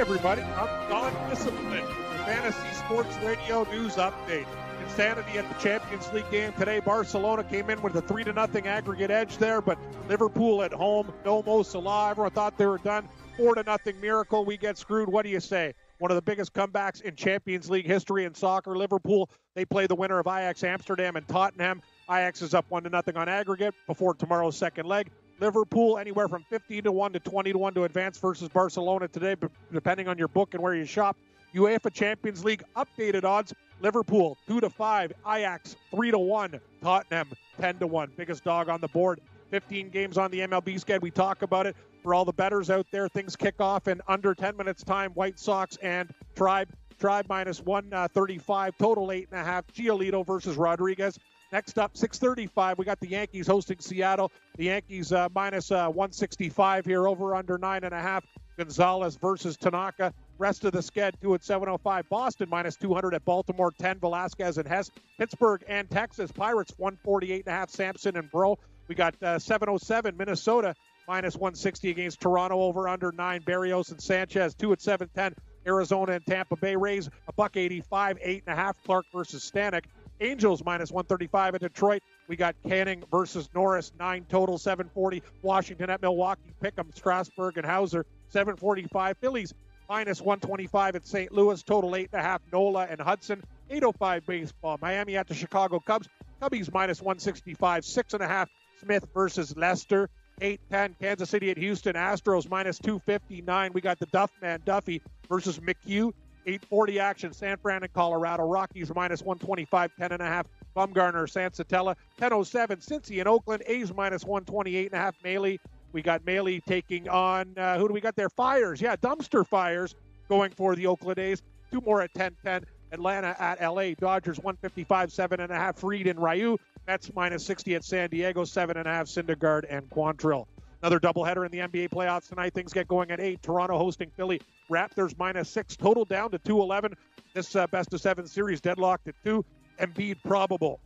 everybody. I'm Don Discipline, Fantasy Sports Radio News Update. Insanity at the Champions League game today. Barcelona came in with a 3 to nothing aggregate edge there, but Liverpool at home, no Mo Salah. Everyone thought they were done. 4 to nothing miracle. We get screwed. What do you say? One of the biggest comebacks in Champions League history in soccer. Liverpool, they play the winner of Ajax Amsterdam and Tottenham. Ajax is up 1 to nothing on aggregate before tomorrow's second leg. Liverpool anywhere from 15 to 1 to 20 to 1 to advance versus Barcelona today, depending on your book and where you shop. UEFA Champions League updated odds. Liverpool 2 to 5, Ajax 3 to 1, Tottenham 10 to 1. Biggest dog on the board. 15 games on the MLB schedule. We talk about it for all the bettors out there. Things kick off in under 10 minutes time. White Sox and Tribe. Tribe minus 135, uh, total eight and a half. Giolito versus Rodriguez. Next up, 6:35, we got the Yankees hosting Seattle. The Yankees uh, minus, uh, 165 here, over under nine and a half. Gonzalez versus Tanaka. Rest of the sked, two at 705. Boston minus 200 at Baltimore, 10 Velasquez and Hess. Pittsburgh and Texas Pirates 148 and a half. Sampson and Brault. We got uh, 707 Minnesota minus 160 against Toronto over under nine. Barrios and Sanchez two at 710. Arizona and Tampa Bay Rays a buck 85, eight and a half. Clark versus Stanek. Angels minus 135 at Detroit. We got Canning versus Norris, nine total, 740. Washington at Milwaukee, Pickham, Strasburg, and Houser, 745. Phillies minus 125 at St. Louis, total eight and a half. Nola and Hudson, 805 baseball. Miami at the Chicago Cubs, Cubbies minus 165, six and a half. Smith versus Lester, 810. Kansas City at Houston, Astros minus 259. We got the Duff man Duffy versus McHugh, 840 action. San Fran and Colorado. Rockies minus 125, 10 and a half. Bumgarner, Senzatela, 1007. Cincy and Oakland. A's minus 128 and a half. Mahle. We got Mahle taking on, uh, who do we got there? Fiers. Yeah, dumpster fires going for the Oakland A's. Two more at 10-10. Atlanta at LA. Dodgers 155, seven and a half. Fried and Ryu. Mets minus 60 at San Diego, seven and a half. Syndergaard and Quantrill. Another doubleheader in the NBA playoffs tonight. Things get going at 8. Toronto hosting Philly. Raptors minus 6. Total down to 211. This uh, best of seven series deadlocked at 2. Embiid probable.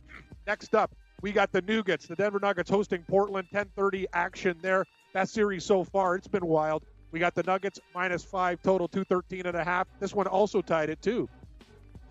Next up, we got the Nuggets. The Denver Nuggets hosting Portland. 1030 action there. That series so far, it's been wild. We got the Nuggets minus 5. Total 213 and a half. This one also tied at 2.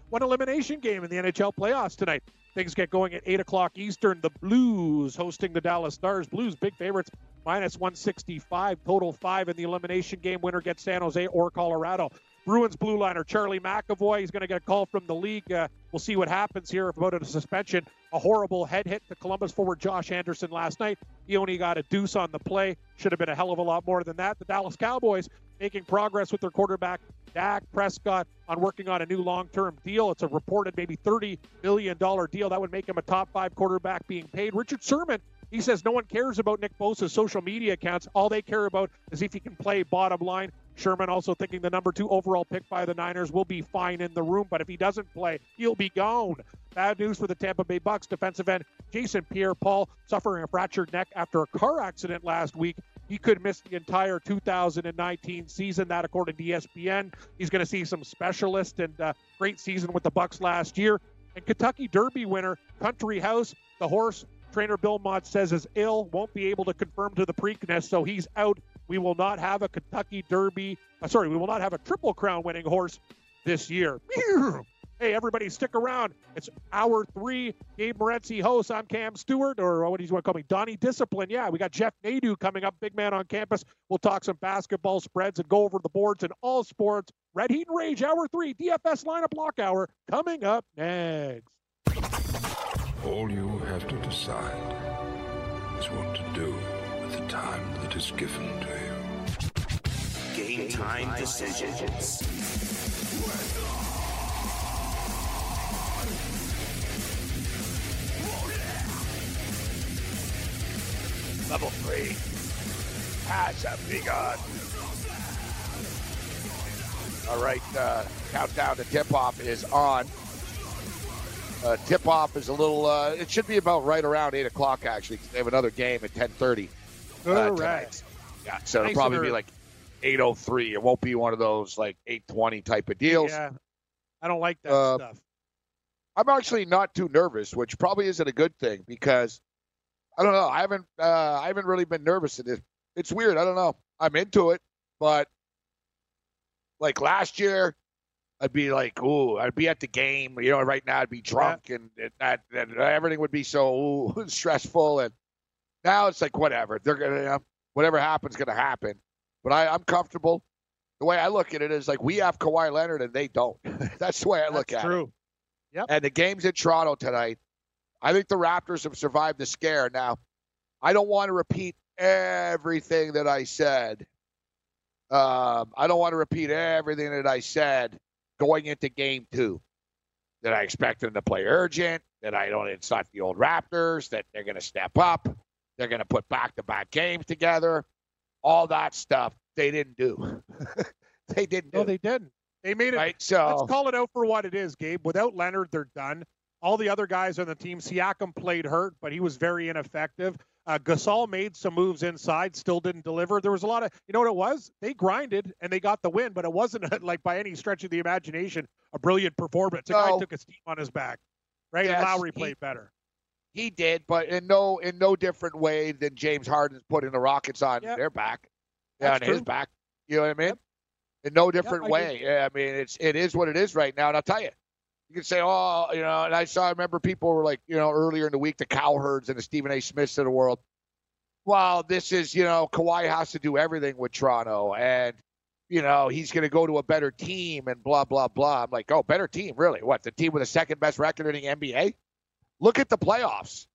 One elimination game in the NHL playoffs tonight. Things get going at 8 o'clock Eastern. The Blues hosting the Dallas Stars. Blues, big favorites, minus 165. Total five in the elimination game. Winner gets San Jose or Colorado. Bruins blue liner Charlie McAvoy. He's going to get a call from the league. Uh, we'll see what happens here about a suspension. A horrible head hit to Columbus forward Josh Anderson last night. He only got a deuce on the play. Should have been a hell of a lot more than that. The Dallas Cowboys making progress with their quarterback Dak Prescott on working on a new long-term deal. It's a reported maybe $30 million deal. That would make him a top five quarterback being paid. Richard Sherman he says no one cares about Nick Bosa's social media accounts. All they care about is if he can play bottom line. Sherman also thinking the number two overall pick by the Niners will be fine in the room, but if he doesn't play, he'll be gone. Bad news for the Tampa Bay Bucks defensive end Jason Pierre-Paul suffering a fractured neck after a car accident last week. He could miss the entire 2019 season. That, according to ESPN, he's going to see some specialists and uh, great season with the Bucks last year. And Kentucky Derby winner Country House, the horse trainer Bill Mott says is ill, won't be able to confirm to the Preakness, so he's out. We will not have a Kentucky Derby. Uh, sorry, we will not have a Triple Crown winning horse this year. Hey, everybody, stick around. It's hour three. Gabe Morency hosts. I'm Cam Stewart, or what do you want to call me? Donnie Discipline. Yeah, we got Jeff Nadu coming up, big man on campus. We'll talk some basketball spreads and go over the boards in all sports. Red Heat and Rage, hour three. DFS lineup block hour coming up next. All you have to decide is what to do with the time that is given to you. Game time decisions. Level three has begun. All right, uh, countdown to tip off is on. Uh, tip off is a little. Uh, it should be about right around eight o'clock actually. Cause they have another game at ten thirty. Uh, right. Yeah, so it'll probably be like eight oh three. It won't be one of those like eight twenty type of deals. Yeah, I don't like that Uh, stuff. I'm actually not too nervous, which probably isn't a good thing because I don't know. I haven't. Uh, I haven't really been nervous in this. It's weird. I don't know. I'm into it, but Like last year, I'd be like, ooh, I'd be at the game. You know, right now I'd be drunk and, and that, and everything would be so ooh, stressful. And now it's like whatever. They're gonna, you know, whatever happens, gonna happen. But I, I'm comfortable. The way I look at it is like we have Kawhi Leonard and they don't. That's the way I look That's at true. it. Yep. And the game's in Toronto tonight. I think the Raptors have survived the scare. Now, I don't want to repeat everything that I said. Um, I don't want to repeat everything that I said going into game two. That I expect them to play urgent, that I don't, it's not the old Raptors, that they're going to step up, they're going to put back to back games together, all that stuff. They didn't do. they didn't do. No, they didn't. They made it. right? So, Let's call it out for what it is, Gabe. Without Leonard, they're done. All the other guys on the team, Siakam played hurt, but he was very ineffective. Uh, Gasol made some moves inside, still didn't deliver. There was a lot of, you know what it was? They grinded and they got the win, but it wasn't like by any stretch of the imagination a brilliant performance. A guy took his team on his back, right? Yes, and Lowry he- played better. He did, but in no in no different way than James Harden's putting the Rockets on Yep. their back, yeah, on That's his back. You know what I mean? Yep. In no different I way. Yeah, I mean, it's it is what it is right now. And I'll tell you, you can say, oh, you know, and I saw. I remember people were like, you know, earlier in the week, the Cowherds and the Stephen A. Smiths of the world. Well, this is, you know, Kawhi has to do everything with Toronto, and you know he's going to go to a better team, and blah blah blah. I'm like, oh, better team, really? What the team with the second best record in the NBA? Look at the playoffs.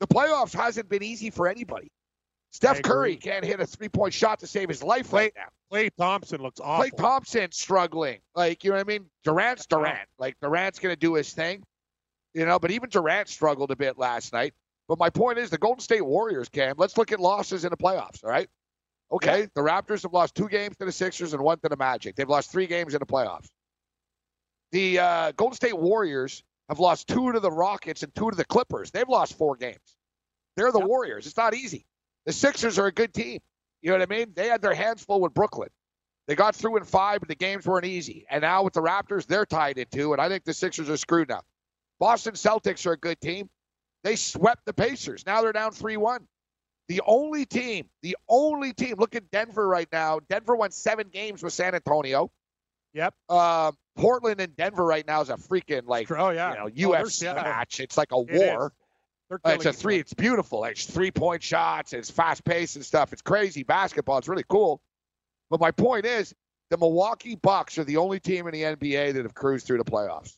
The playoffs hasn't been easy for anybody. Steph Curry can't hit a three point shot to save his life right now. Klay Thompson looks awful. Klay Thompson struggling. Like, you know what I mean? Durant's Durant. Like, Durant's going to do his thing. You know, but even Durant struggled a bit last night. But my point is the Golden State Warriors, Cam, let's look at losses in the playoffs, all right? Okay, the Raptors have lost two games to the Sixers and one to the Magic. They've lost three games in the playoffs. The uh, Golden State Warriors have lost two to the Rockets and two to the Clippers. They've lost four games. They're the Yep. Warriors. It's not easy. The Sixers are a good team. You know what I mean? They had their hands full with Brooklyn. They got through in five, but the games weren't easy. And now with the Raptors, they're tied in two, and I think the Sixers are screwed now. Boston Celtics are a good team. They swept the Pacers. Now they're down 3 1. The only team, the only team, look at Denver right now. Denver won seven games with San Antonio. Yep. Um, Portland and Denver right now is a freaking like Oh yeah. you know Oh, match. It's like a war. Uh, it's a three. It's beautiful. It's three point shots. It's fast paced and stuff. It's crazy basketball. It's really cool. But my point is, the Milwaukee Bucks are the only team in the NBA that have cruised through the playoffs.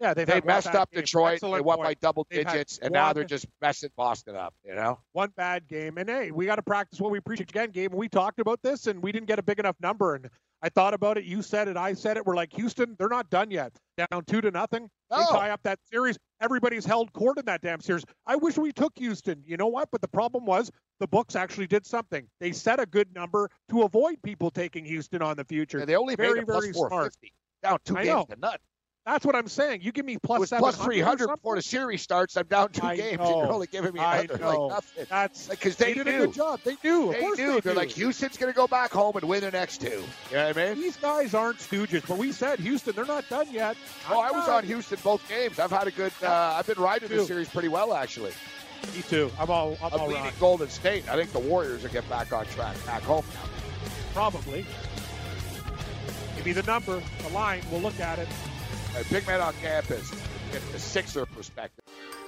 Yeah, they've They messed up game. Detroit. Excellent they won point. by double They've digits, and now they're just messing Boston up. You know. one bad game. And hey, we got to practice what we preach again, Game, We talked about this and we didn't get a big enough number. And I thought about it. You said it. I said it. We're like, Houston, they're not done yet. Down two to nothing. They tie up that series. Everybody's held court in that damn series. I wish we took Houston. You know what? But the problem was the books actually did something. They set a good number to avoid people taking Houston on the future. And they only Very, made plus very four smart. Down two I games know. to none. That's what I'm saying. You give me plus was 700 three hundred before the series starts. I'm down two I games, know. and you're only giving me I know. like nothing. That's Because they, they, did knew. a good job. They knew. Of They knew. they They're knew. like Houston's going to go back home and win the next two. You know what I mean? These guys aren't stooges, but we said Houston, they're not done yet. Oh, I I'm was not. on Houston both games. I've had a good. Uh, I've been riding this series pretty well, actually. Me too. I'm all. I'm I'm all leading. Golden State. I think the Warriors will get back on track, back home now. Probably. Give me the number, the line. We'll look at it. Big man on campus. Get the Sixer perspective.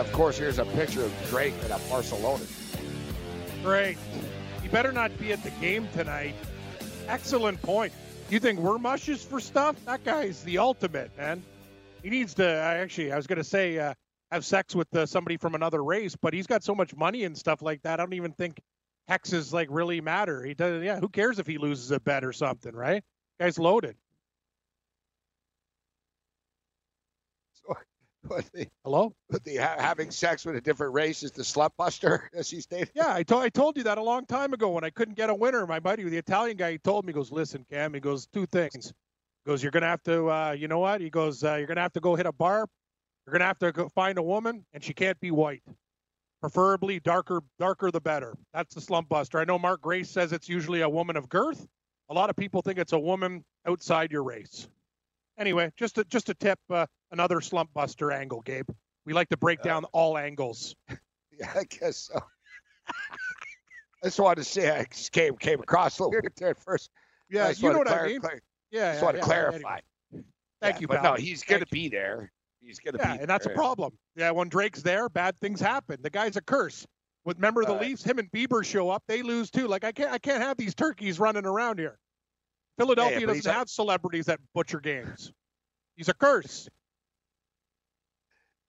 Of course. Here's a picture of Drake at a Barcelona. Great. You better not be at the game tonight. Excellent point. You think we're mushes for stuff? That guy's the ultimate, man. He needs to. I actually, I was going to say, uh, have sex with uh, somebody from another race, but he's got so much money and stuff like that. I don't even think hexes like really matter. He does. Yeah, who cares if he loses a bet or something, right? Guy's loaded. With the, Hello? with the ha- having sex with a different race is the slut buster, as he stated. Yeah, I told I told you that a long time ago when I couldn't get a winner. My buddy, the Italian guy, he told me, he goes, listen, Cam, he goes, two things. He goes, you're gonna have to, uh, you know what? He goes, uh, you're gonna have to go hit a bar. You're gonna have to go find a woman, and she can't be white. Preferably darker, darker the better. That's the slump buster. I know Mark Grace says it's usually a woman of girth. A lot of people think it's a woman outside your race. Anyway, just a, just a tip, uh, another slump buster angle, Gabe. We like to break down all angles. Yeah, I guess so. I just wanted to say I just came came across a little weird there first. Yeah, you know what I mean. clar- Yeah, just yeah, want to yeah, clarify. anyway. Thank Yeah, you, but pal. no, he's going to be there. He's going to Yeah, be and that's a problem. Yeah, when Drake's there, bad things happen. The guy's a curse. With remember the Right. Leafs, him and Bieber show up, they lose too. Like I can't, I can't have these turkeys running around here. Philadelphia but he's doesn't a- have celebrities that butcher games. He's a curse.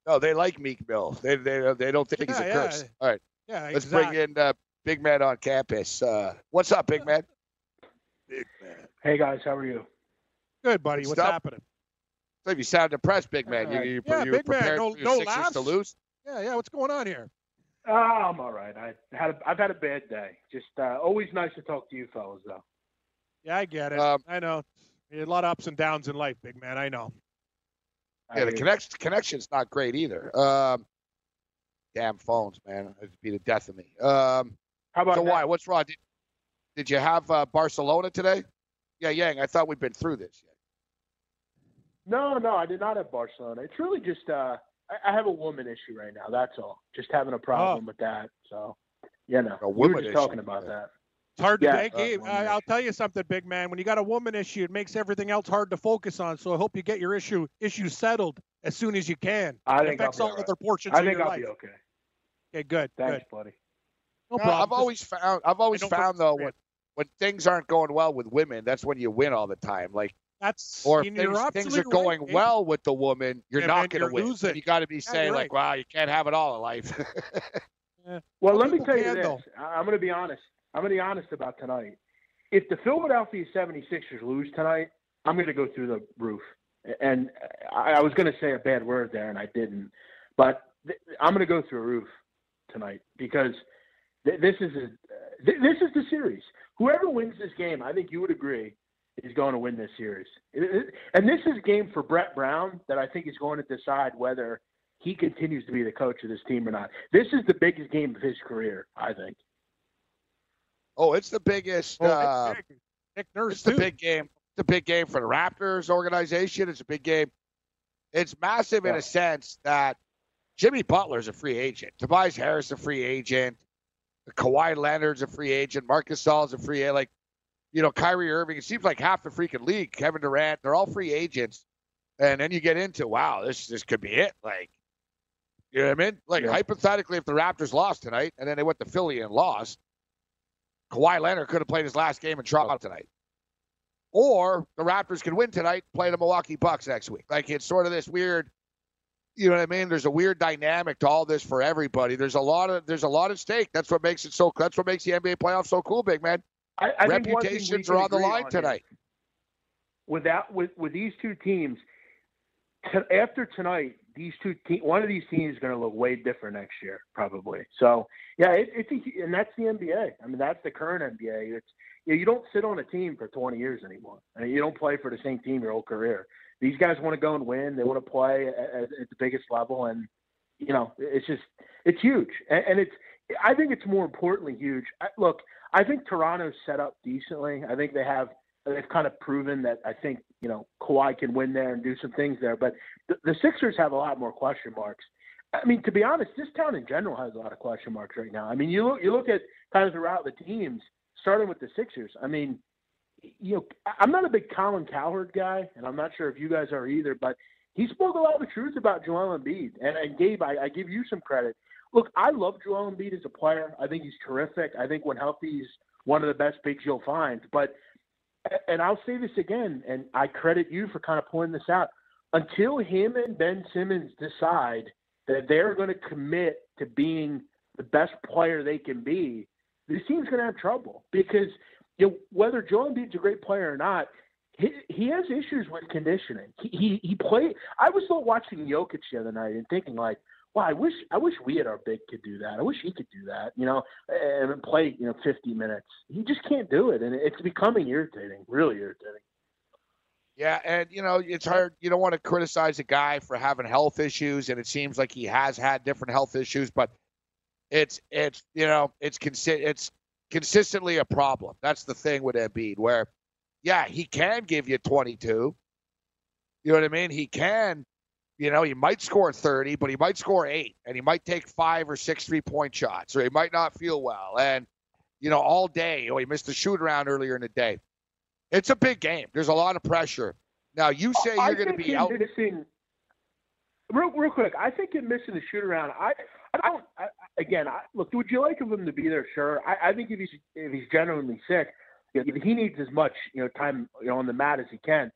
No, they like Meek Mill. They they they don't think he's a yeah. curse. All right, Yeah, let's exactly. bring in uh, Big Man on campus. Uh, what's up, Big Man? Big man. Hey guys, how are you? Good buddy. Good What's stuff. happening? So you sound depressed, Big Man. You Uh, you, yeah, you Big Man, no- for no laughs? to lose? Yeah, yeah. What's going on here? Oh, I'm all right. I had a, I've had a bad day. Just uh, always nice to talk to you fellas, though. Yeah, I get it. Um, I know. A lot of ups and downs in life, big man. I know. Yeah, the hear connection connection's not great either. Um, damn phones, man. It'd be the death of me. Um, How about so that? why? What's wrong? Did, did you have uh, Barcelona today? Yeah, Yang. I thought we'd been through this. Yet. No, no, I did not have Barcelona. It's really just uh, I, I have a woman issue right now. That's all. Just having a problem with that. So, you know, A we were just issue, talking about yeah. that. It's hard to Yeah, make. uh, Gabe, I, I'll tell you something, big man. When you got a woman issue, it makes everything else hard to focus on. So I hope you get your issue issue settled as soon as you can. I it think I'll be all all right. other portions I of think your I'll life. be okay. Okay, good, Thanks, good. buddy. No No, problem. I've always found I've always found though when when things aren't going well with women, that's when you win all the time. Like that's or if you're things, things are absolutely right, going well with the woman, you're Yeah, not going to you're win. losing. And you got to be you're saying like, right. "Wow, you can't have it all in life." Well, let me tell you can, this. I'm going to be honest. I'm going to be honest about tonight. If the Philadelphia 76ers lose tonight, I'm going to go through the roof. And I, was going to say a bad word there, and I didn't. But I'm going to go through a roof tonight because this is a this is the series. Whoever wins this game, I think you would agree, is going to win this series. And this is a game for Brett Brown that I think is going to decide whether he continues to be the coach of this team or not. This is the biggest game of his career, I think. Oh, it's the biggest. Oh, uh, Nick, Nick Nurse it's the big game. It's a big game for the Raptors organization. It's a big game. It's massive in a sense that Jimmy Butler's a free agent. Tobias Harris is a free agent. Kawhi Leonard's a free agent. Marcus Gasol's a free agent. Like, you know, Kyrie Irving. It seems like half the freaking league. Kevin Durant. They're all free agents. And then you get into wow, this this could be it. Like, you know what I mean? Like Yeah. hypothetically, if the Raptors lost tonight and then they went to Philly and lost, Kawhi Leonard could have played his last game in Toronto oh. tonight. Or the Raptors could win tonight, play the Milwaukee Bucks next week. Like it's sort of this weird, you know what I mean? There's a weird dynamic to all this for everybody. There's a lot of there's a lot at stake. That's what makes it so. That's what makes the NBA playoffs so cool, big man. I, I think one thing we Reputations can are on the agree line is tonight. Without with with these two teams, t- after tonight, these two te- one of these teams is going to look way different next year, probably. So yeah, it, it's a, and that's the NBA. I mean, that's the current NBA. It's you, know, you don't sit on a team for 20 years anymore. I mean, you don't play for the same team your whole career. These guys want to go and win. They want to play at, at the biggest level, and you know, it's just it's huge, and, and it's. I think it's more importantly huge. I, look, I think Toronto's set up decently. I think they have they've kind of proven that I think you know Kawhi can win there and do some things there. But the, the Sixers have a lot more question marks. I mean, to be honest, this town in general has a lot of question marks right now. I mean, you look you look at kind of throughout the teams, starting with the Sixers. I mean, you know, I'm not a big Colin Cowherd guy, and I'm not sure if you guys are either, but he spoke a lot of truth about Joel Embiid. And, and Gabe, I, I give you some credit. Look, I love Joel Embiid as a player. I think he's terrific. I think when healthy, he's one of the best bigs you'll find. But, and I'll say this again, and I credit you for kind of pointing this out. Until him and Ben Simmons decide that they're going to commit to being the best player they can be, this team's going to have trouble because you know, whether Joel Embiid's a great player or not, he, he has issues with conditioning. He, he he played. I was still watching Jokic the other night and thinking like, wow, I wish I wish we at our big could do that. I wish he could do that, you know, and play you know 50 minutes. He just can't do it, and it's becoming irritating, really irritating. Yeah, and you know it's hard. You don't want to criticize a guy for having health issues, and it seems like he has had different health issues, but it's it's you know it's consi- it's consistently a problem. That's the thing with Embiid, where yeah, he can give you 22. You know what I mean? He can, you know, he might score 30, but he might score eight, and he might take five or six three point shots, or he might not feel well, and you know, all day. Oh, he missed a shoot around earlier in the day. It's a big game. There's a lot of pressure. Now you say you're going to be out. Missing, real, real quick, I think him missing the shoot around. I, I don't. I, again, I, look, would you like him to be there? Sure. I, I think if he's if he's genuinely sick, he needs as much you know time you know on the mat as he can.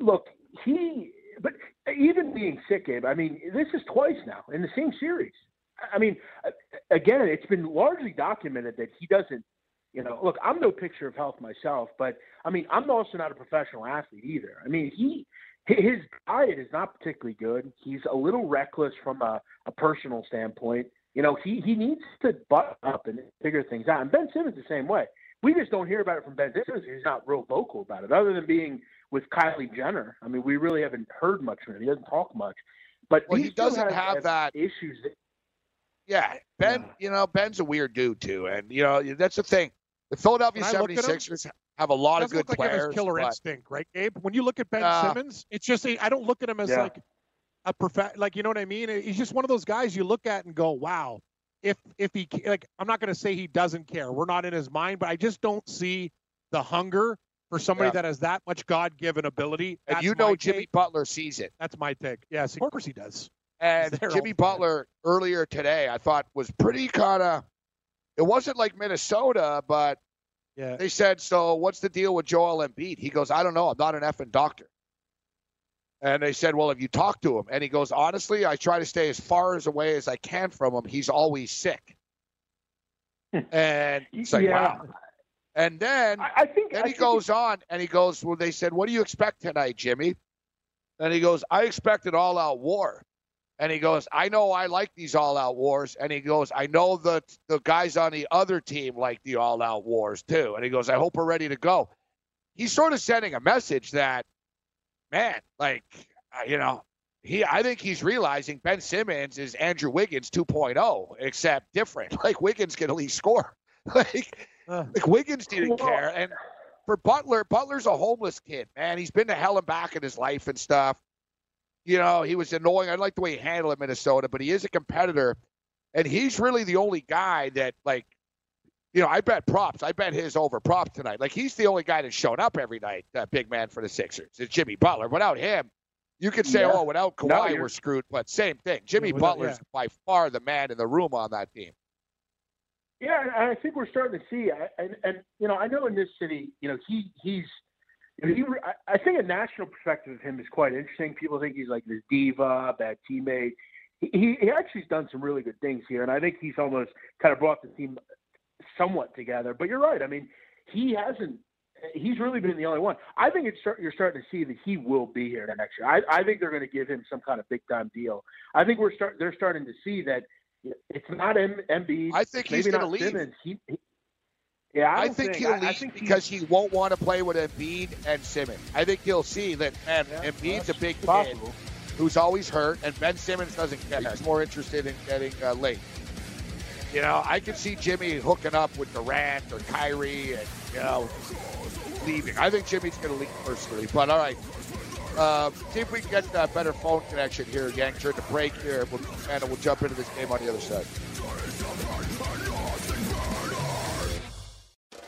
Look, he. But uh, even being sick, Abe, I mean, this is twice now in the same series. I mean, uh, again, it's been largely documented that he doesn't you know, look, I'm no picture of health myself, but I mean, I'm also not a professional athlete either. I mean, he his diet is not particularly good. He's a little reckless from a, a personal standpoint. You know, he he needs to butt up and figure things out. And Ben Simmons the same way. We just don't hear about it from Ben Simmons. He's not real vocal about it, other than being with Kylie Jenner. I mean, we really haven't heard much from him. He doesn't talk much. But well, he doesn't have, have that issues. That, yeah, Ben. Yeah. You know, Ben's a weird dude too, and you know that's the thing. The Philadelphia When I look at him, 76ers have a lot of good look like he has players. killer but- instinct, right, Gabe? When you look at Ben Uh, Simmons, it's just I don't look at him as Yeah. like a prof, like you know what I mean. He's just one of those guys you look at and go, "Wow." If if he like, I'm not going to say he doesn't care. We're not in his mind, but I just don't see the hunger for somebody Yeah. that has that much God-given ability. and you know Jimmy take. Butler sees it. That's my take. Yes, of course he does. And Jimmy the time. Butler earlier today, I thought was pretty kind of. It wasn't like Minnesota, but Yeah. they said, "So what's the deal with Joel Embiid?" He goes, "I don't know. I'm not an effing doctor." And they said, "Well, have you talked to him?" And he goes, "Honestly, I try to stay as far as away as I can from him. He's always sick." and it's like, yeah, wow. And then I, I think. Then I he think goes on and he goes, Well, they said, What do you expect tonight, Jimmy? And he goes, I expect an all out war. And he goes, I know I like these all out wars. And he goes, I know that the guys on the other team like the all out wars too. And he goes, I hope we're ready to go. He's sort of sending a message that, man, like, uh, you know, he, I think he's realizing Ben Simmons is Andrew Wiggins 2.0, except different. Like Wiggins can at least score. Like, like Wiggins didn't Well- care, and for Butler, Butler's a homeless kid, man. He's been to hell and back in his life and stuff. You know, he was annoying. I like the way he handled it, Minnesota, but he is a competitor, and he's really the only guy that, like, you know, I bet props. I bet his over props tonight. Like, he's the only guy that's shown up every night, that big man for the Sixers. It's Jimmy Butler. Without him, you could say, Yeah. oh, without No, Kawhi, you're- we're screwed. But same thing. Jimmy without- Butler's yeah. by far the man in the room on that team. Yeah, and I think we're starting to see, uh, and and you know, I know in this city, you know, he he's, he, I- think a national perspective of him is quite interesting. People think he's like this diva, bad teammate. He he he actually's done some really good things here, and I think he's almost kind of brought the team somewhat together. But you're right. I mean, he hasn't. He's really been the only one. I think it's start, you're starting to see that he will be here next year. I, I think they're going to give him some kind of big time deal. I think we're start. They're starting to see that it's not M- Embiid. I think he's maybe gonna leave. He, he- yeah, I, I, don't think he'll I, leave I think because he won't want to play with Embiid and Simmons. I think he'll see that, man, Yeah, Embiid's a big kid who's always hurt, and Ben Simmons doesn't care. He's more interested in getting uh, late. You know, I could see Jimmy hooking up with Durant or Kyrie and, you know, leaving. I think Jimmy's going to leave personally. But all right. Uh, see if we can get a better phone connection here, Yang, during the break here. And we'll jump into this game on the other side.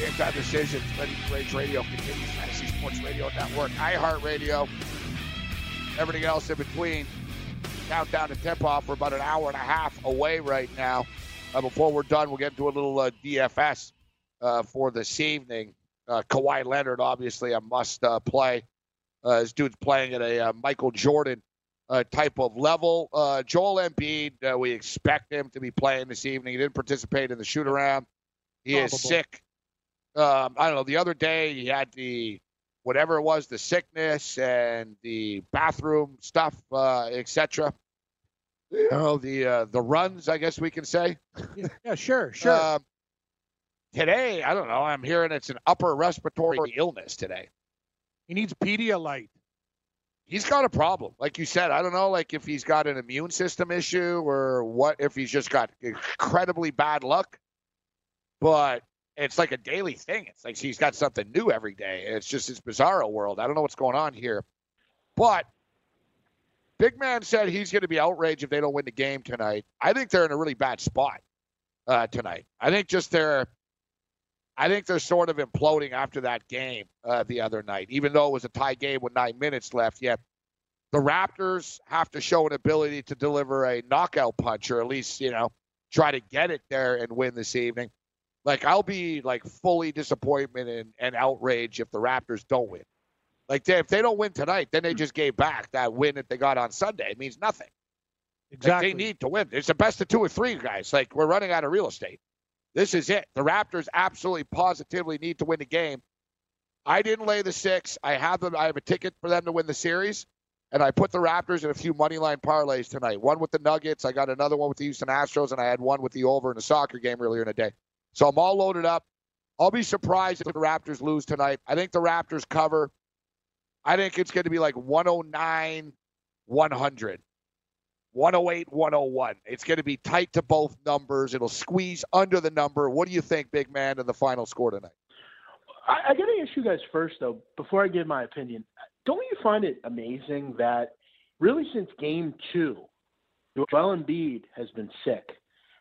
All right, game time decisions. Ready Rage Radio continues. Fantasy Sports Radio Network, iHeartRadio, everything else in between. Countdown to tip off. We're about an hour and a half away right now. Uh, before we're done, we'll get into a little uh, DFS uh, for this evening. Uh, Kawhi Leonard, obviously, a must uh, play. Uh, this dude's playing at a uh, Michael Jordan uh, type of level. Uh, Joel Embiid, uh, we expect him to be playing this evening. He didn't participate in the shoot around. He is sick. Um, I don't know. The other day, he had the whatever it was, the sickness and the bathroom stuff, uh, etc. You know, the uh, the runs, I guess we can say. Yeah, yeah, sure, sure. Um, today, I don't know. I'm hearing it's an upper respiratory illness today. he needs Pedialyte. He's got a problem. Like you said, I don't know like if he's got an immune system issue or what if he's just got incredibly bad luck. But it's like a daily thing. It's like she's got something new every day. It's just this bizarro world. I don't know what's going on here. But Big Man said he's going to be outraged if they don't win the game tonight. I think they're in a really bad spot uh, tonight. I think just they're, I think they're sort of imploding after that game uh, the other night, even though it was a tie game with nine minutes left. Yet the Raptors have to show an ability to deliver a knockout punch, or at least you know try to get it there and win this evening. Like I'll be like fully disappointment and, and outrage if the Raptors don't win. Like they, if they don't win tonight, then they hmm. just gave back that win that they got on Sunday. It means nothing. Like, Exactly. they need to win. It's the best of two or three guys. Like we're running out of real estate. This is it. The Raptors absolutely positively need to win the game. I didn't lay the six. I have them. I have a ticket for them to win the series, and I put the Raptors in a few money line parlays tonight. One with the Nuggets. I got another one with the Houston Astros, and I had one with the over in a soccer game earlier in the day. So I'm all loaded up. I'll be surprised if the Raptors lose tonight. I think the Raptors cover. I think it's going to be like 109, 100. 108, 101. It's going to be tight to both numbers. It'll squeeze under the number. What do you think, big man, of the final score tonight? I, I got to ask you guys first, though, before I give my opinion. Don't you find it amazing that really since game two, Joel Embiid has been sick?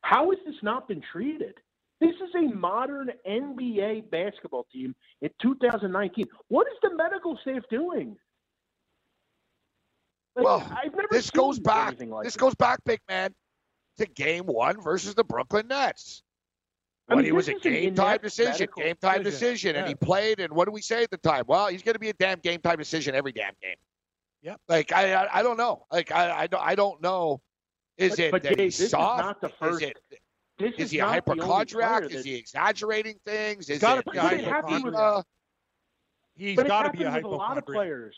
How has this not been treated? This is a modern NBA basketball team in 2019. What is the medical staff doing? Like, Well, I've never This goes back. like this this. goes back, big man, to game one versus the Brooklyn Nets. I When mean, it was a game time decision, game time decision. decision, and he played. And what do we say at the time? Well, he's going to be a damn game time decision every damn game. Yep. Like I, I, I don't know. Like I, I don't, I don't know. Is But- it but that Dave, he's this is soft? not the Is first- it- This is is he a not the only hypochondriac? Is he exaggerating things? Is gotta it, be a is it hypochondriac. uh, He's but got it to be a happens with a lot of hypochondriac. players.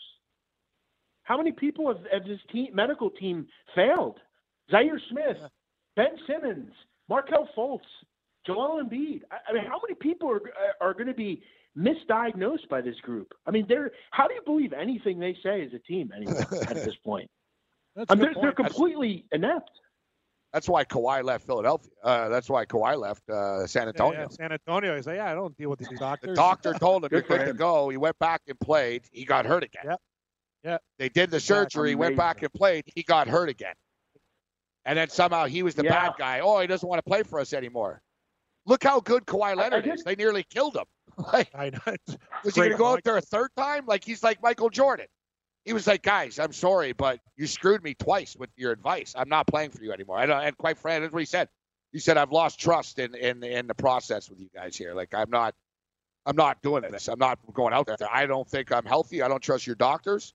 How many people have, have this team, medical team failed? Zhaire Smith, Ben Simmons, Markelle Fultz, Joel Embiid. I, I mean, how many people are are going to be misdiagnosed by this group? I mean, they're how do you believe anything they say as a team anymore at this point? That's a I mean, they're, they're point. completely inept. That's why Kawhi left Philadelphia. Uh, that's why Kawhi left uh, San Antonio. yeah, San Antonio. He's like, yeah, I don't deal with these doctors. The doctor told him you're Good good to go. He went back and played. He got hurt again. Yep. Yep. They did the Exactly. surgery, he went back and played. He got hurt again. And then somehow he was the Yeah. bad guy. Oh, he doesn't want to play for us anymore. Look how good Kawhi Leonard is. They nearly killed him. Like, I know. Was he going to go out there a third time? Like he's like Michael Jordan. He was like, guys, I'm sorry, but you screwed me twice with your advice. I'm not playing for you anymore. I don't. And quite frankly, that's what he said. He said, I've lost trust in in in the process with you guys here. Like I'm not, I'm not doing this. I'm not going out there. I don't think I'm healthy. I don't trust your doctors.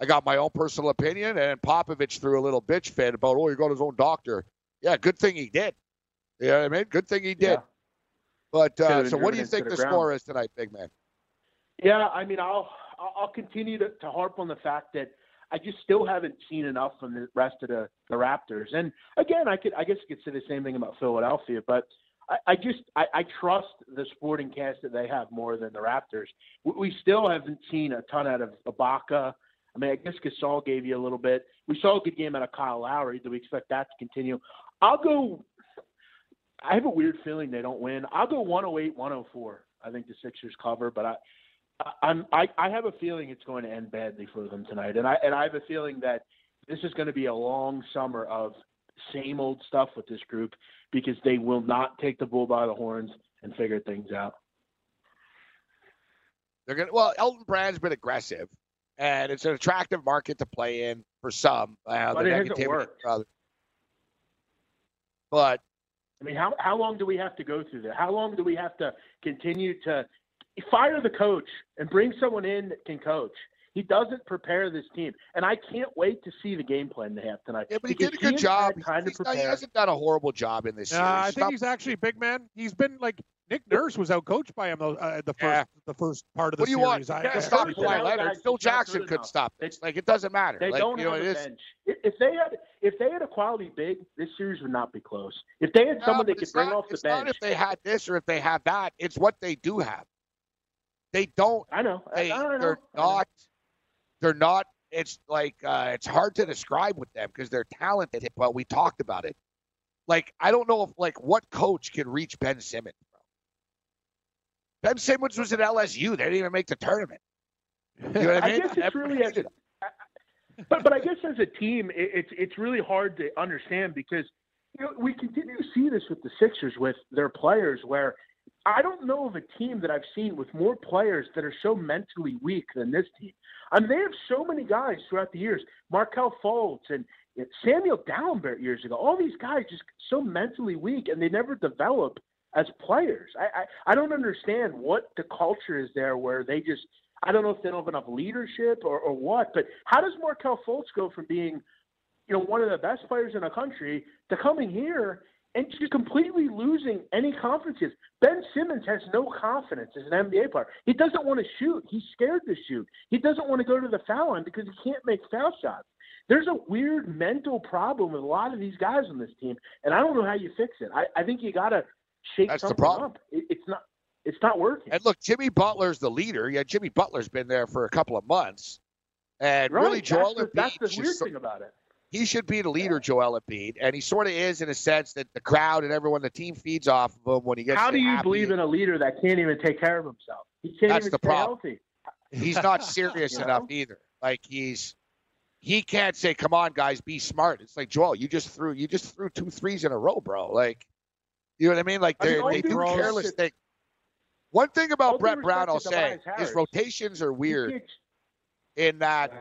I got my own personal opinion. And Popovich threw a little bitch fit about, oh, he got his own doctor. Yeah, good thing he did. You know what I mean? Good thing he did. Yeah. But uh, so, what do you think the the ground. score is tonight, big man? Yeah, I mean, I'll I'll continue to, to harp on the fact that I just still haven't seen enough from the rest of the, the Raptors. And again, I could I guess you could say the same thing about Philadelphia, but I, I just I, I trust the sporting cast that they have more than the Raptors. We, we still haven't seen a ton out of Ibaka. I mean, I guess Gasol gave you a little bit. We saw a good game out of Kyle Lowry. Do we expect that to continue? I'll go. I have a weird feeling they don't win. I'll go 108, 104. I think the Sixers cover, but I, I- I'm I, I have a feeling it's going to end badly for them tonight, and I and I have a feeling that this is going to be a long summer of same old stuff with this group because they will not take the bull by the horns and figure things out. They're gonna. Well, Elton Brand's been aggressive, and it's an attractive market to play in for some. Uh, But the it worked. But I mean, how how long do we have to go through that? How long do we have to continue to fire the coach and bring someone in that can coach? He doesn't prepare this team, and I can't wait to see the game plan they have tonight. yeah, but he because did a good job. had Time to He's not- he hasn't done a horrible job in this Uh, series. I think not- he's actually big man. He's been like Nick Nurse was out coached by him uh, the first Yeah. the first part of the what do you series. want? You I- can't stop heard Kawhi Kawhi. Leonard. Leonard. Phil Jackson couldn't enough. stop this. Like it doesn't matter. They like, don't you know, have it a is. bench. If if they had if they had a quality big, this series would not be close. If they had No, someone they could bring not, off the it's bench, not if they had this or if they had that. It's what they do have. They don't. I know. They, I, don't know. they're not. They're not. It's like uh, it's hard to describe with them because they're talented. But we talked about it. Like I don't know if like what coach can reach Ben Simmons. Bro. Ben Simmons was at LSU. They didn't even make the tournament. You know what I I guess it's really as a, but but I guess as a team, it, it's it's really hard to understand because you know we continue to see this with the Sixers with their players, where I don't know of a team that I've seen with more players that are so mentally weak than this team. I mean, they have so many guys throughout the years, Markelle Fultz and Samuel Dalembert years ago. All these guys just so mentally weak, and they never develop as players. I, I I don't understand what the culture is there where they just I don't know if they don't have enough leadership or, or what, but how does Markelle Fultz go from being, you know, one of the best players in the country to coming here and just completely losing any confidence? Ben Simmons has no confidence as an NBA player. He doesn't want to shoot. He's scared to shoot. He doesn't want to go to the foul line because he can't make foul shots. There's a weird mental problem with a lot of these guys on this team, and I don't know how you fix it. I, I think you got to shake That's the problem. up. It, it's not. It's not working. And look, Jimmy Butler's the leader. Yeah, Jimmy Butler's been there for a couple of months. And Right. really, Joel that's the, that's the weird thing about it. He should be the leader, Joel Embiid, and he sort of is in a sense that the crowd and everyone, the team feeds off of him when he gets. How do you happy. believe in a leader that can't even take care of himself? He can't That's even the stay problem. healthy. He's not serious You know? enough either. Like he's, he can't say, "Come on, guys, be smart." It's like Joel, you just threw, you just threw two threes in a row, bro. Like, you know what I mean? Like I mean, they all they due do careless things. One thing about Brett Brown, I'll say, his rotations are weird in that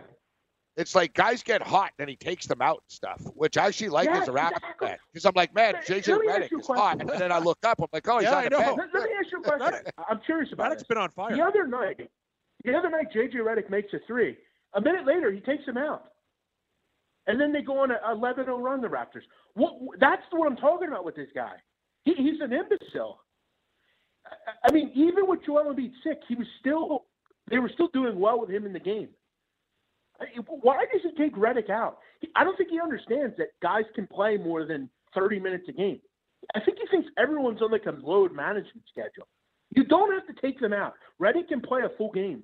it's like guys get hot and he takes them out and stuff, which I actually like Yeah, as a Raptors exactly. fan because I'm like, man, JJ let me ask Redick is hot, and then I look up, I'm like, oh, he's Yeah, on I the know. bench. Let, let me ask you a question. I'm curious about Redick's it. been on fire. The other night, the other night, JJ Redick makes a three. A minute later, he takes him out, and then they go on a 11-0 run. The Raptors. What? That's what I'm talking about with this guy. He, he's an imbecile. I- I mean, even with Joel Embiid sick, he was still. They were still doing well with him in the game. Why does he take Redick out? I don't think he understands that guys can play more than 30 minutes a game. I think he thinks everyone's on like a load management schedule. You don't have to take them out. Redick can play a full game.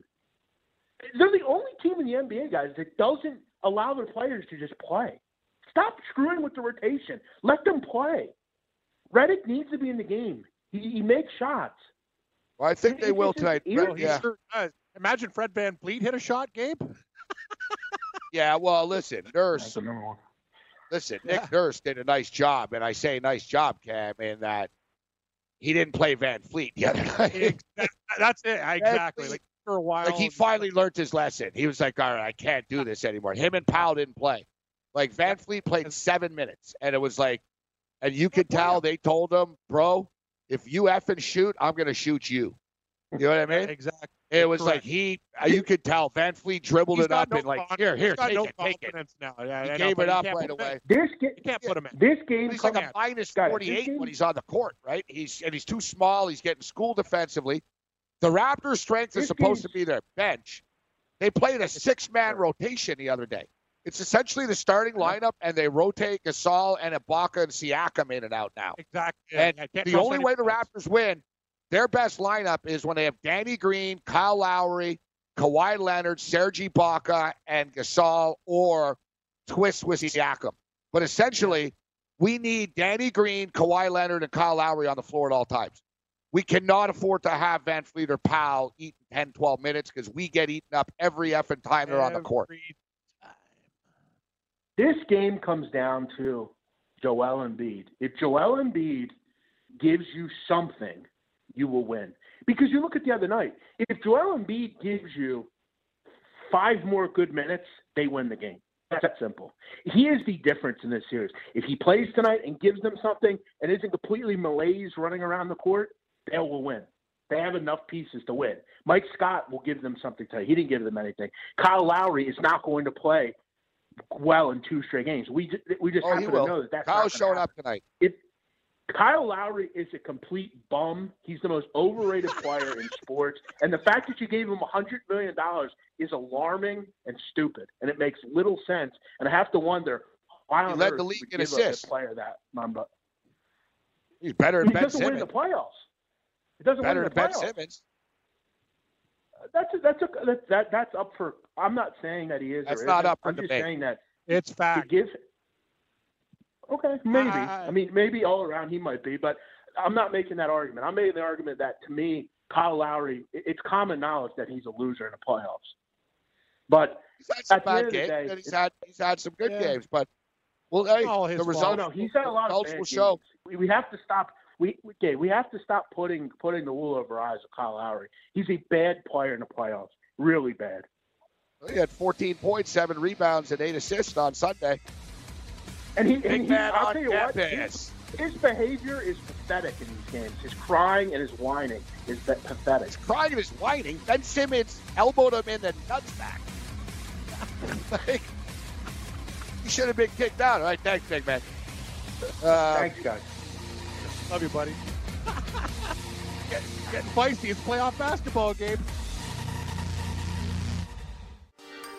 They're the only team in the NBA, guys, that doesn't allow their players to just play. Stop screwing with the rotation. Let them play. Redick needs to be in the game. He, he makes shots. Well, I think It- they will tonight. Well, he yeah, sure. Imagine Fred VanVleet hit a shot, Gabe. Yeah. Well, listen, Nurse, number one. listen, Yeah. Nick Nurse did a nice job, and I say nice job, Cam, in that he didn't play VanVleet the other night. That's it. Exactly. Like for a while. Like he finally learned his lesson. He was like, "All right, I can't do this anymore." Him and Powell didn't play. Like VanVleet played seven minutes, and it was like, and you could tell they told him, "Bro, if you effing shoot, I'm gonna shoot you." You know what I mean? Exactly. It was like he, uh, you could tell VanVleet dribbled He's it up no and like, here, here, take no it, take it. confidence now. Yeah, He I know, gave but it up right put him in. away. This game, You can't put him in. this game He's like a minus Got it. 48 when he's on the court, right? He's and he's too small. He's getting schooled defensively. The Raptors' strength is supposed to be their bench. They played a six-man rotation the other day. It's essentially the starting lineup, and they rotate Gasol and Ibaka and Siakam in and out now. Exactly. And Yeah, the only way the. Raptors win, their best lineup is when they have Danny Green, Kyle Lowry, Kawhi Leonard, Serge Ibaka, and Gasol, or twist with Siakam. But essentially, we need Danny Green, Kawhi Leonard, and Kyle Lowry on the floor at all times. We cannot afford to have VanVleet or Powell eating 10, 12 minutes because we get eaten up every effing time they're on the court. This game comes down to Joel Embiid. If Joel Embiid gives you something, you will win. Because you look at the other night, if Joel Embiid gives you five more good minutes, they win the game. That's that simple. He is the difference in this series. If he plays tonight and gives them something and isn't completely malaise running around the court, they will win. They have enough pieces to win. Mike Scott will give them something tonight. He didn't give them anything. Kyle Lowry is not going to play well in two straight games. We just, we just Oh, happen to know that that's Kyle's showing gonna up tonight. If Kyle Lowry is a complete bum, he's the most overrated player in sports, and the fact that you gave him a hundred million dollars is alarming and stupid, and it makes little sense. And I have to wonder why He on led earth the league would give a- assists. a player that number. He's better He than Ben doesn't win Simmons. the playoffs. He doesn't Better win than the Ben playoffs. Simmons. Uh, that's a, that's a that, that that's up for. I'm not saying that he is. That's or not isn't. up for I'm just debate. saying that It's to fact. give. Okay, maybe. I- I mean, maybe all around he might be, but I'm not making that argument. I'm making the argument that to me, Kyle Lowry, it's common knowledge that he's a loser in the playoffs. But He's had some At bad games, day, and he's had he's had some good Yeah. games. But well, hey, all his the fault. results, no, no, he's had a lot of results bad will games. show. We, we have to stop. We okay, we have to stop putting putting the wool over eyes of Kyle Lowry. He's a bad player in the playoffs, really bad. He had 14 points, seven rebounds, and eight assists on Sunday. And he, and he I'll tell you what, his, his behavior is pathetic in these games. His crying and his whining is pa- pathetic. He's crying and his whining. Ben Simmons elbowed him in the nuts back. like, he should have been kicked out. All right, thanks, big man. Uh, Thanks, guys. Love you, buddy. Get, getting feisty. It's playoff basketball game.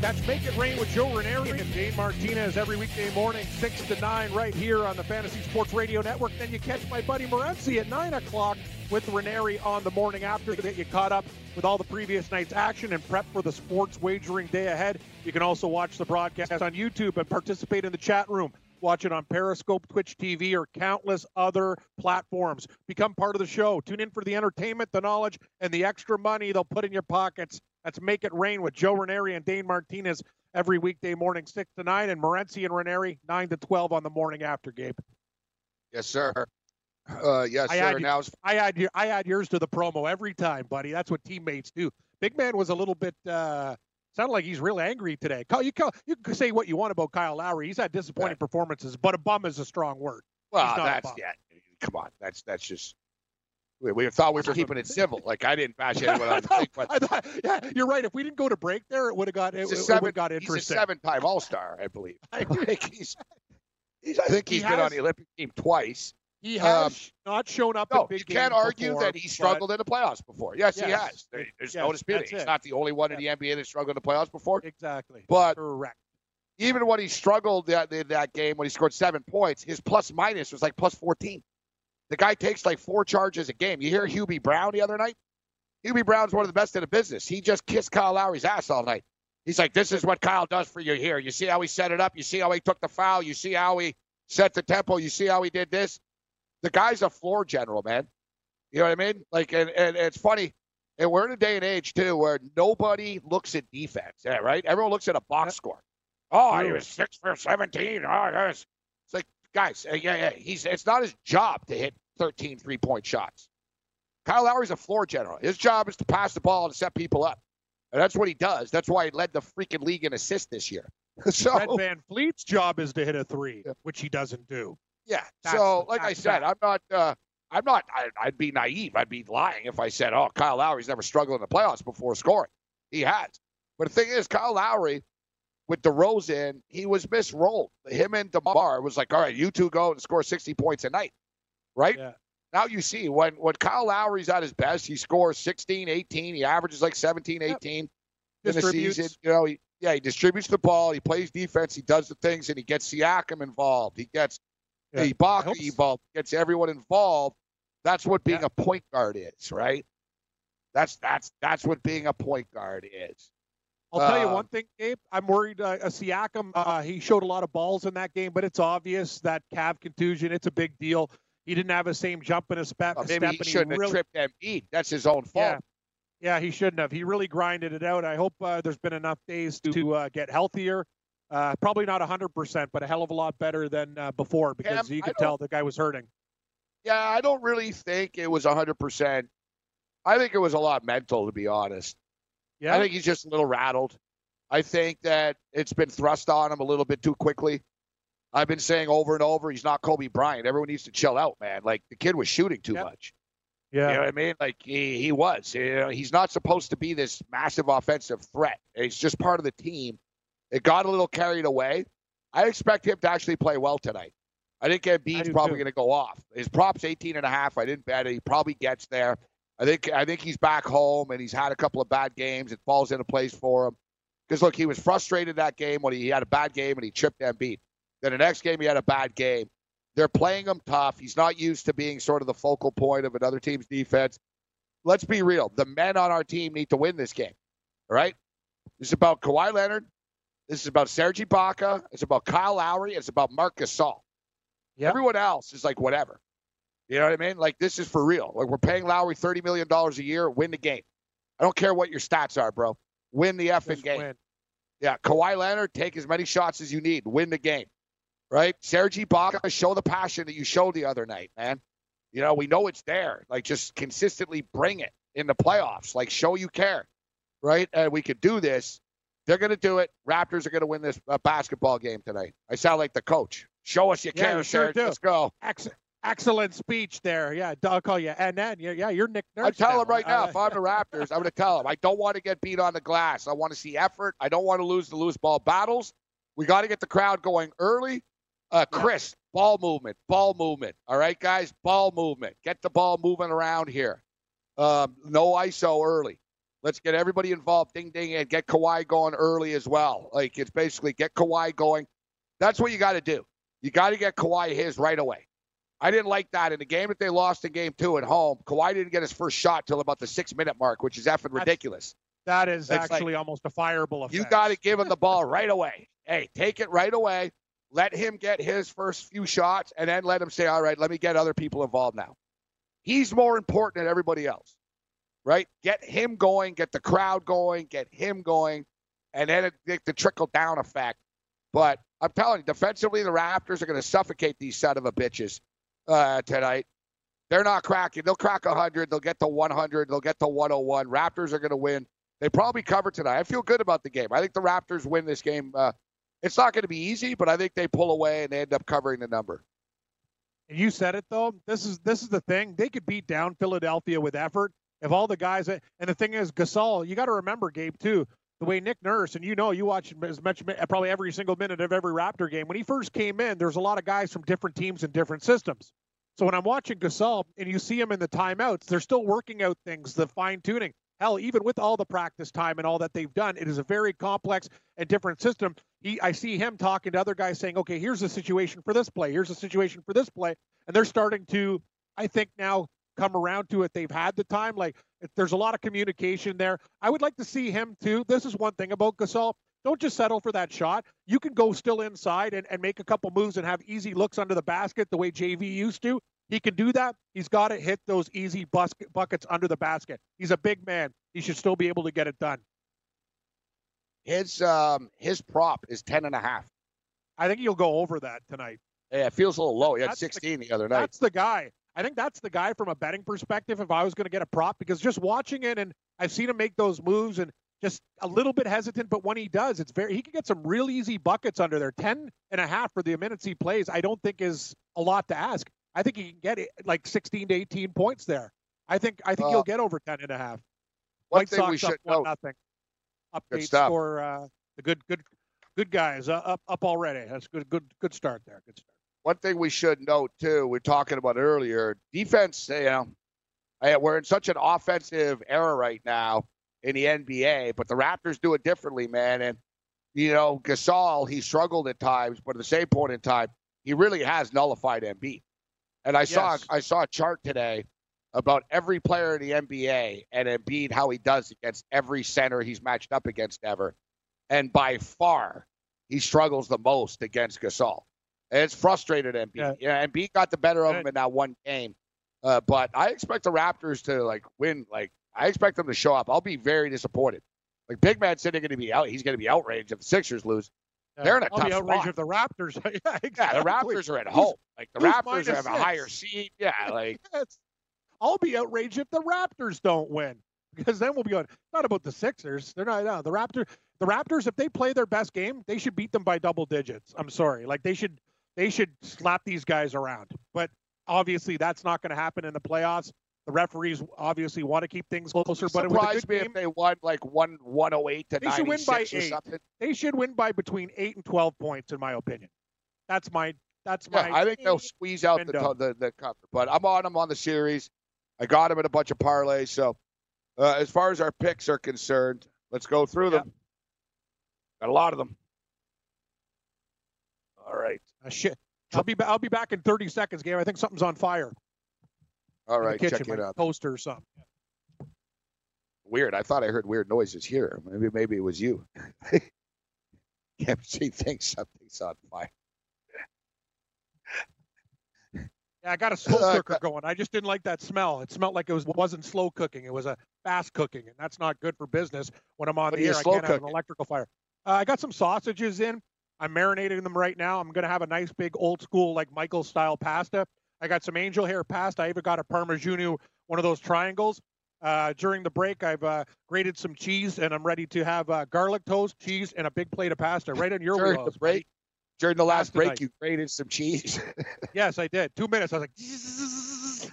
That's Make It Rain with Joe Ranieri and Dave Martinez every weekday morning, 6 to 9, right here on the Fantasy Sports Radio Network. Then you catch my buddy Morenzi at 9 o'clock with Ranieri on the morning after to get you caught up with all the previous night's action and prep for the sports wagering day ahead. You can also watch the broadcast on YouTube and participate in the chat room. Watch it on Periscope, Twitch TV, or countless other platforms. Become part of the show. Tune in for the entertainment, the knowledge, and the extra money they'll put in your pockets. That's Make It Rain with Joe Ranieri and Dane Martinez every weekday morning, 6 to 9, and Morenzi and Ranieri, 9 to 12 on the morning after, Gabe. yes, sir. Uh, yes, I sir. you- Now I add, your, I add yours to the promo every time, buddy. That's what teammates do. Big Man was a little bit, uh, sounded like he's real angry today. Kyle, You, Kyle, you can say what you want about Kyle Lowry. He's had disappointing performances, but a bum is a strong word. well, that's yeah. Come on, that's that's just. We, we thought we were keeping it civil. Like I didn't bash anyone on the thing, but I thought, yeah, you're right. If we didn't go to break there, it would have got it, he's a it seven. would got he's a interesting. seven-time All-Star, I believe. Like, he's, he's, I think He he's been on the Olympic team twice. He has Um, not shown up No, in big you can't argue before, that he struggled in the playoffs before. Yes, he has. There- There's Yes, no disputing. He's it. not the only one in the NBA that struggled in the playoffs before. Exactly. But Correct. even when he struggled that in that game when he scored seven points, his plus minus was like plus 14. The guy takes like four charges a game. You hear Hubie Brown the other night? Hubie Brown's one of the best in the business. He just kissed Kyle Lowry's ass all night. He's like, this is what Kyle does for you here. You see how he set it up? You see how he took the foul? You see how he set the tempo? You see how he did this? The guy's a floor general, man. You know what I mean? Like, and, and it's funny. And we're in a day and age, too, where nobody looks at defense, yeah, right? Everyone looks at a box score. Oh, he was six for 17. Oh, yes. It's like, guys, uh, yeah, yeah. He's, it's not his job to hit 13 three point shots. Kyle Lowry's a floor general. His job is to pass the ball and set people up. And that's what he does. That's why he led the freaking league in assists this year. so, Fred VanVleet's job is to hit a three, Yeah. which he doesn't do. Yeah. So, like I said. I'm not, uh, I'm not, I, I'd be naive. I'd be lying if I said, oh, Kyle Lowry's never struggled in the playoffs before scoring. He has. But the thing is, Kyle Lowry, with DeRozan, he was misrolled. Him and DeMar was like, all right, you two go and score 60 points a night, right? Yeah. Now you see when when Kyle Lowry's at his best, he scores 16, 18. He averages like 17, 18 in the season. You know, he, Yeah, he distributes the ball. He plays defense. He does the things, and he gets Siakam involved. He gets Yeah. Ibaka involved. Gets everyone involved. That's what being Yeah. a point guard is, right? That's that's that's what being a point guard is. I'll tell you Um, one thing, Gabe. I'm worried. Uh, a Siakam, uh, he showed a lot of balls in that game, but it's obvious that calf contusion. It's a big deal. He didn't have the same jump in his step. Well, step maybe he and shouldn't really, have tripped Embiid. That's his own fault. Yeah, yeah, he shouldn't have. He really grinded it out. I hope uh, there's been enough days to uh, get healthier. Uh, probably not 100%, but a hell of a lot better than uh, before because you could tell the guy was hurting. Yeah, I don't really think it was 100%. I think it was a lot mental, to be honest. Yeah, I think he's just a little rattled. I think that it's been thrust on him a little bit too quickly. I've been saying over and over, he's not Kobe Bryant. Everyone needs to chill out, man. Like the kid was shooting too Yeah. much. yeah. You know what I mean? Like he, he was. You know, he's not supposed to be this massive offensive threat. It's just part of the team. It got a little carried away. I expect him to actually play well tonight. I think Embiid's do probably going to go off. His props 18 and a half. I didn't bet it. He probably gets there. I think I think he's back home and he's had a couple of bad games. It falls into place for him. Because look, he was frustrated that game when he had a bad game and he tripped Embiid. Then the next game he had a bad game. They're playing him tough. He's not used to being sort of the focal point of another team's defense. Let's be real. The men on our team need to win this game. All right? This is about Kawhi Leonard. This is about Serge Ibaka. It's about Kyle Lowry. It's about Marc Gasol. Yep. Everyone else is like whatever. You know what I mean? Like this is for real. Like we're paying Lowry thirty million dollars a year. Win the game. I don't care what your stats are, bro. Win the effing game. win. Yeah, Kawhi Leonard, take as many shots as you need. Win the game. Right? Serge Ibaka, show the passion that you showed the other night, man. You know, we know it's there. Like, just consistently bring it in the playoffs. Like, show you care. Right? And we could do this. They're going to do it. Raptors are going to win this uh, basketball game tonight. I sound like the coach. Show us you Yeah, you sure do. Let's go. Ex- excellent speech there. Yeah, I'll call you. And then, yeah, yeah, you're Nick Nurse. I tell now. him right now, Uh, if I'm the Raptors, I'm going to tell him I don't want to get beat on the glass. I want to see effort. I don't want to lose the loose ball battles. We got to get the crowd going early. Uh, Chris, ball movement, ball movement. All right, guys, ball movement. Get the ball moving around here. Um, no ISO early. Let's get everybody involved. Ding, ding, and get Kawhi going early as well. Like it's basically get Kawhi going. That's what you got to do. You got to get Kawhi his right away. I didn't like that in the game that they lost in game two at home. Kawhi didn't get his first shot till about the six minute mark, which is effing ridiculous. that is It's like- actually almost a fireable offense. You got to give him the ball right away. Hey, take it right away. Let him get his first few shots, and then let him say, "All right, let me get other people involved now." He's more important than everybody else, right? Get him going, get the crowd going, get him going, and then it, it, the trickle down effect. But I'm telling you, defensively, the Raptors are going to suffocate these son of a bitches uh, tonight. They're not cracking. They'll crack 100. They'll get to 100. They'll get to 101. Raptors are going to win. They probably cover tonight. I feel good about the game. I think the Raptors win this game. Uh, it's not going to be easy, but I think they pull away and they end up covering the number. You said it though. This is this is the thing. They could beat down Philadelphia with effort if all the guys. that, And the thing is, Gasol. You got to remember, Gabe, too. The way Nick Nurse and you know, you watch as much probably every single minute of every Raptor game. When he first came in, there's a lot of guys from different teams and different systems. So when I'm watching Gasol and you see him in the timeouts, they're still working out things, the fine tuning. Hell, even with all the practice time and all that they've done, it is a very complex and different system. He, I see him talking to other guys saying, "Okay, here's the situation for this play. Here's the situation for this play," and they're starting to, I think, now come around to it. They've had the time. Like there's a lot of communication there. I would like to see him too. This is one thing about Gasol. Don't just settle for that shot. You can go still inside and, and make a couple moves and have easy looks under the basket the way JV used to. He can do that. He's got to hit those easy bus- buckets under the basket. He's a big man. He should still be able to get it done. His um his prop is ten and a half. I think he'll go over that tonight. Yeah, it feels a little low. He had That's the- 16 the, other night. That's the guy. I think that's the guy from a betting perspective. If I was going to get a prop, because just watching it and I've seen him make those moves and just a little bit hesitant, but when he does, it's very he can get some real easy buckets under there. Ten and a half for the minutes he plays, I don't think is a lot to ask. I think he can get it like 16 to 18 points there. I think I think Uh, he'll get over 10 and a half. One White thing Sox we should up one note. nothing. Update stuff. score. Uh, the good good good guys uh, up up already. That's good good good start there. Good start. One thing we should note too, we are talking about earlier, defense. You know, we're in such an offensive era right now in the NBA, but the Raptors do it differently, man. And you know, Gasol, he struggled at times, but at the same point in time, he really has nullified Embiid. And I saw I saw a chart today about every player in the NBA and Embiid how he does against every center he's matched up against ever. And by far, he struggles the most against Gasol. It's frustrated Embiid. Yeah. Yeah, Embiid got the better of him in that one game. Uh, but I expect the Raptors to like win. Like I expect them to show up. I'll be very disappointed. Like Big Man's sitting going to be out. He's going to be outraged if the Sixers lose. They're in a I'll be tough outraged spot. if the Raptors. yeah, Yeah, the Raptors are at home. Like the Raptors have a higher seed. Yeah, like Yes. I'll be outraged if the Raptors don't win because then we'll be on. Not about the Sixers. They're not. No, the Raptors. The Raptors, if they play their best game, they should beat them by double digits. I'm sorry. Like they should. They should slap these guys around. But obviously, that's not going to happen in the playoffs. The referees obviously want to keep things closer. But with a surprise good me game, if they won like one one oh eight to They should ninety win by or eight. something. they should win by between eight and twelve points, in my opinion. That's my. That's Yeah, my. I think they'll squeeze out the, the the cover. But I'm on them on the series. I got them in a bunch of parlays. So uh, as far as our picks are concerned, let's go through them. Got a lot of them. All right. Uh, shit. I'll be. ba- I'll be back in 30 seconds, game. I think something's on fire. All right, kitchen, check it out. Toaster or something. Weird. I thought I heard weird noises here. Maybe maybe it was you. MC thinks something's on fire. Yeah, I got a slow Uh, cooker going. I just didn't like that smell. It smelled like it was wasn't slow cooking. It was a fast cooking, and that's not good for business when I'm on the air. I can't have an electrical fire. Uh, I got some sausages in. I'm marinating them right now. I'm gonna have a nice big old school like Michael style pasta. I got some angel hair pasta. I even got a Parmigiano, one of those triangles. Uh, during the break, I've uh, grated some cheese, and I'm ready to have uh, garlic toast, cheese, and a big plate of pasta right in your During wheelhouse. the break, during the last Pasta break, night. you grated some cheese. Yes, I did. Two minutes. I was like,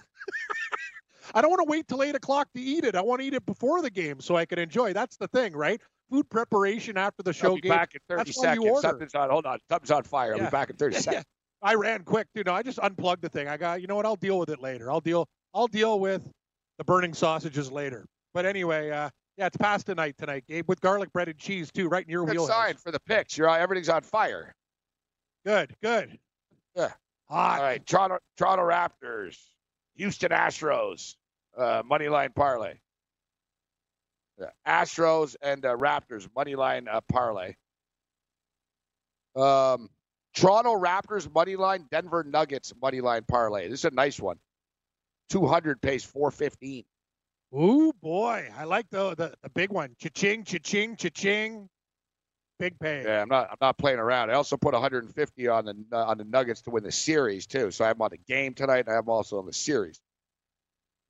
I don't want to wait till eight o'clock to eat it. I want to eat it before the game so I can enjoy. That's the thing, right? Food preparation after the I'll show be game. back in 30 That's seconds. Something's on. Hold on. Something's on fire. I'll Yeah. be back in 30 Yeah, seconds. I ran quick, you know. I just unplugged the thing. I got, you know what? I'll deal with it later. I'll deal. I'll deal with the burning sausages later. But anyway, uh, yeah, it's pasta night tonight, Gabe, with garlic bread and cheese too, right in your Good wheelhouse. sign for the picks. You're everything's on fire. Good, good. Yeah. Hot. All right, Toronto, Toronto Raptors, Houston Astros, uh, money line parlay. Astros and uh, Raptors money line uh, parlay. Um, Toronto Raptors money line, Denver Nuggets money line parlay. This is a nice one. Two hundred pays four fifteen. Ooh boy, I like the the, the big one. Cha-ching, cha-ching, cha-ching. Big pay. Yeah, I'm not. I'm not playing around. I also put 150 on the uh, on the Nuggets to win the series too. So I'm on the game tonight, and I'm also on the series.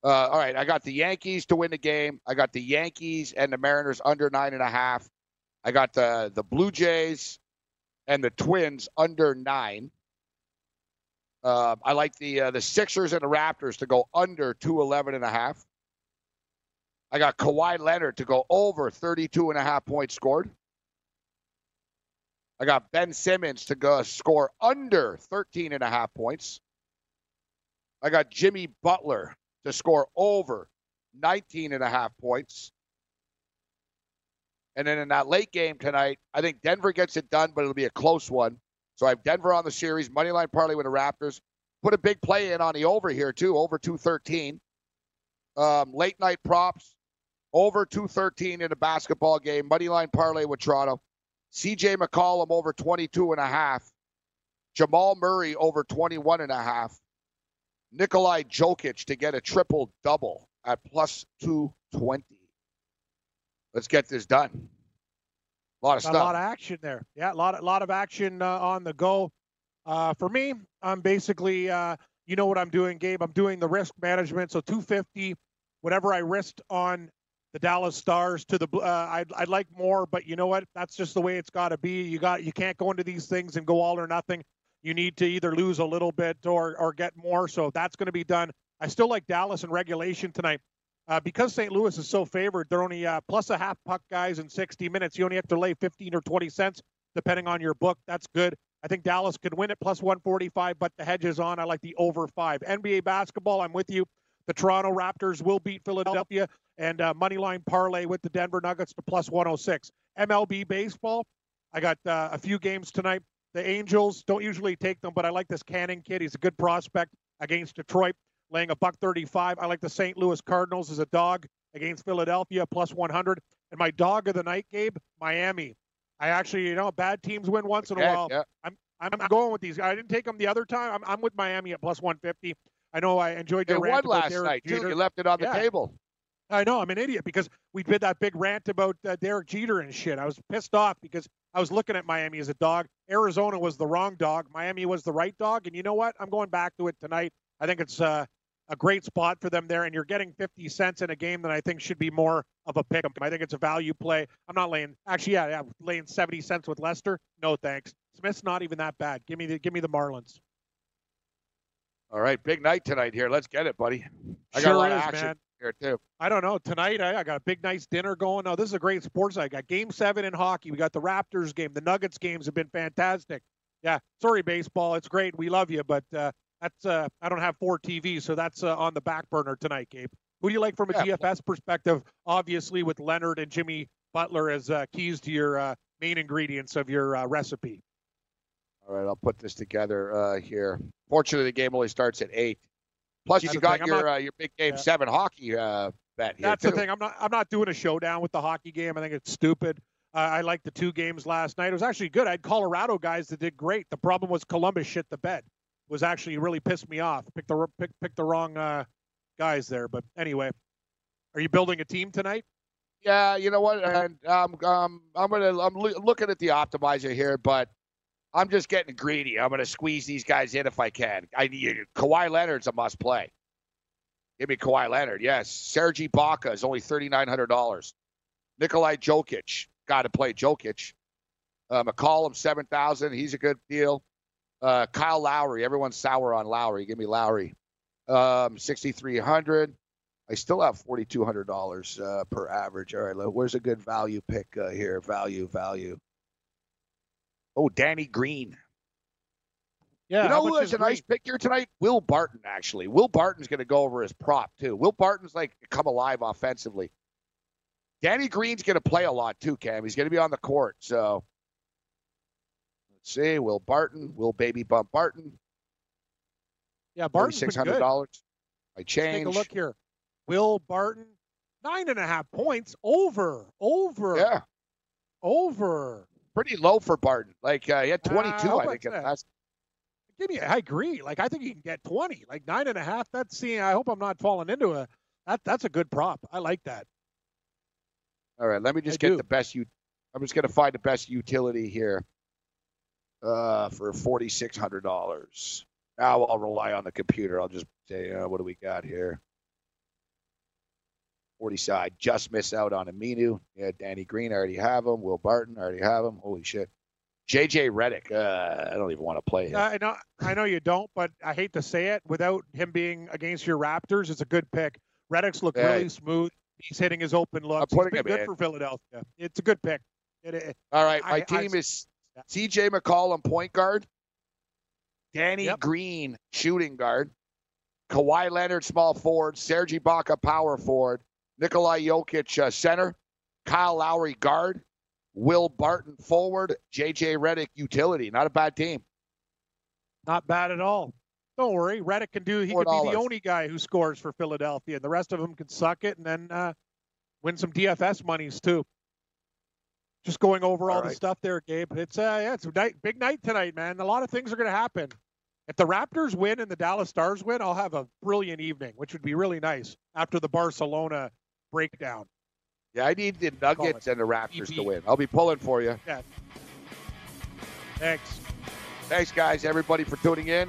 Uh, all right, I got the Yankees to win the game. I got the Yankees and the Mariners under nine and a half. I got the the Blue Jays and the Twins under nine. Uh, I like the uh, the Sixers and the Raptors to go under 211 and a half. I got Kawhi Leonard to go over 32 and a half points scored. I got Ben Simmons to go score under 13 and a half points. I got Jimmy Butler to score over 19 and a half points. And then in that late game tonight, I think Denver gets it done, but it'll be a close one. So I have Denver on the series, money line parlay with the Raptors. Put a big play in on the over here too, over 213. Um, late night props, over 213 in a basketball game, money line parlay with Toronto. CJ McCollum over 22 and a half. Jamal Murray over 21 and a half. Nikolai Jokic to get a triple double at plus 220. Let's get this done. A lot of stuff. a lot of action there. Yeah, a lot, a lot of action uh, on the go. Uh, for me, I'm basically, uh, you know what I'm doing, Gabe. I'm doing the risk management. So 250, whatever I risked on the Dallas Stars to the, uh, I'd, I'd like more, but you know what? That's just the way it's got to be. You got, you can't go into these things and go all or nothing. You need to either lose a little bit or, or get more. So that's going to be done. I still like Dallas in regulation tonight. Uh, because St. Louis is so favored, they're only uh, plus a half puck guys in 60 minutes. You only have to lay 15 or 20 cents, depending on your book. That's good. I think Dallas could win it plus 145, but the hedge is on. I like the over five. NBA basketball, I'm with you. The Toronto Raptors will beat Philadelphia, and uh, money line parlay with the Denver Nuggets to plus 106. MLB baseball, I got uh, a few games tonight. The Angels don't usually take them, but I like this Canning kid. He's a good prospect against Detroit, laying a buck 35. I like the St. Louis Cardinals as a dog against Philadelphia, plus 100. And my dog of the night, Gabe, Miami. I actually, you know, bad teams win once in a while. yeah. I'm I'm going with these. I didn't take them the other time. I'm, I'm with Miami at plus 150. I know I enjoyed They your won rant about last night, too. You left it on the Yeah. table. I know I'm an idiot because we did that big rant about uh, Derek Jeter and shit. I was pissed off because I was looking at Miami as a dog. Arizona was the wrong dog. Miami was the right dog. And you know what? I'm going back to it tonight. I think it's uh, a great spot for them there. And you're getting 50 cents in a game that I think should be more of a pick. I think it's a value play. I'm not laying. Actually, yeah, yeah, laying 70 cents with Lester. No thanks. Smith's not even that bad. Give me the give me the Marlins. All right, big night tonight here. Let's get it, buddy. I got Sure a lot is, of action man. Here too. I don't know. Tonight, I, I got a big, nice dinner going. Oh, this is a great sports. I got game seven in hockey. We got the Raptors game. The Nuggets games have been fantastic. Yeah. Sorry, baseball. It's great. We love you. But uh, that's, uh, I don't have four TVs. So that's uh, on the back burner tonight, Gabe. Who do you like from a Yeah. DFS perspective? Obviously, with Leonard and Jimmy Butler as uh, keys to your uh, main ingredients of your uh, recipe. All right, I'll put this together uh, here. Fortunately, the game only starts at eight. Plus, you got your not- uh, your big game Yeah. seven hockey uh, bet here That's the thing. I'm not. I'm not doing a showdown with the hockey game. I think it's stupid. Uh, I liked the two games last night. It was actually good. I had Colorado guys that did great. The problem was Columbus shit the bed. Was actually really pissed me off. Picked the pick, picked the wrong uh, guys there. But anyway, are you building a team tonight? Yeah, you know what? And um, um, I'm gonna I'm loo- looking at the optimizer here, but I'm just getting greedy. I'm gonna squeeze these guys in if I can. I need Kawhi Leonard's a must play. Give me Kawhi Leonard. Yes, Serge Ibaka is only thirty nine hundred dollars. Nikolai Jokic got to play Jokic. Uh, McCollum seven thousand. He's a good deal. Uh, Kyle Lowry. Everyone's sour on Lowry. Give me Lowry. Um, sixty three hundred. I still have forty two hundred dollars uh, per average. All right, where's a good value pick uh, here? Value, value. Oh, Danny Green. Yeah. you know who has a nice pick here tonight? Will Barton, actually. Will Barton's going to go over his prop too. Will Barton's like come alive offensively. Danny Green's going to play a lot too, Cam. He's going to be on the court. So let's see. Will Barton. Will Baby Bump Barton. Yeah, Barton's six been hundred good. dollars. I Take change. a look here. Will Barton, nine and a half points over, over, Yeah, over. Pretty low for Barton. Like uh, he had Uh, twenty two, how I think. in the last Give me, I agree. Like I think he can get twenty, like nine and a half. That's seeing. I hope I'm not falling into a. That that's a good prop. I like that. All right, let me just I get do. the best. you. I'm just going to find the best utility here uh, for forty six hundred dollars. Now I'll rely on the computer. I'll just say, uh, what do we got here? Forty side. Just miss out on Aminu. Yeah, Danny Green. I already have him. Will Barton. I already have him. Holy shit. JJ Redick. Uh, I don't even want to play him. I know, I know you don't, but I hate to say it. Without him being against your Raptors, it's a good pick. Redick's look Yeah. really smooth. He's hitting his open looks. putting He's been him good in. for Philadelphia. It's a good pick. It, it, All right, my I- I- team is CJ McCollum, point guard. Danny Yep. Green, shooting guard. Kawhi Leonard, small forward. Serge Ibaka, power forward. Nikolai Jokic, uh, center. Kyle Lowry, guard. Will Barton, forward. JJ Redick, utility. Not a bad team. Not bad at all. Don't worry, Reddick can do. He could be the only guy who scores for Philadelphia, and the rest of them can suck it and then uh, win some DFS monies too. Just going over all, All the stuff there, Gabe. It's uh, yeah, it's a night, big night tonight, man. A lot of things are going to happen. If the Raptors win and the Dallas Stars win, I'll have a brilliant evening, which would be really nice after the Barcelona breakdown. Yeah, I need the Nuggets and the Raptors to win. I'll be pulling for you. Thanks. Thanks, guys, everybody, for tuning in.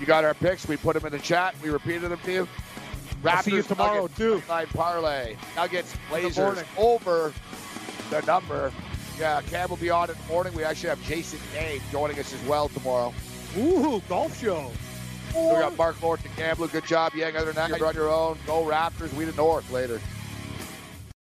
You got our picks. We put them in the chat. We repeated them to you. I'll see you Raptors, tomorrow, Nuggets, too. Side parlay. Nuggets, Blazers over the number. Yeah, Cam will be on in the morning. We actually have Jason Day joining us as well tomorrow. Ooh, golf show. We got Mark to Gambler. Good job, Yang. Other than you're on your own. Go Raptors. We the North later.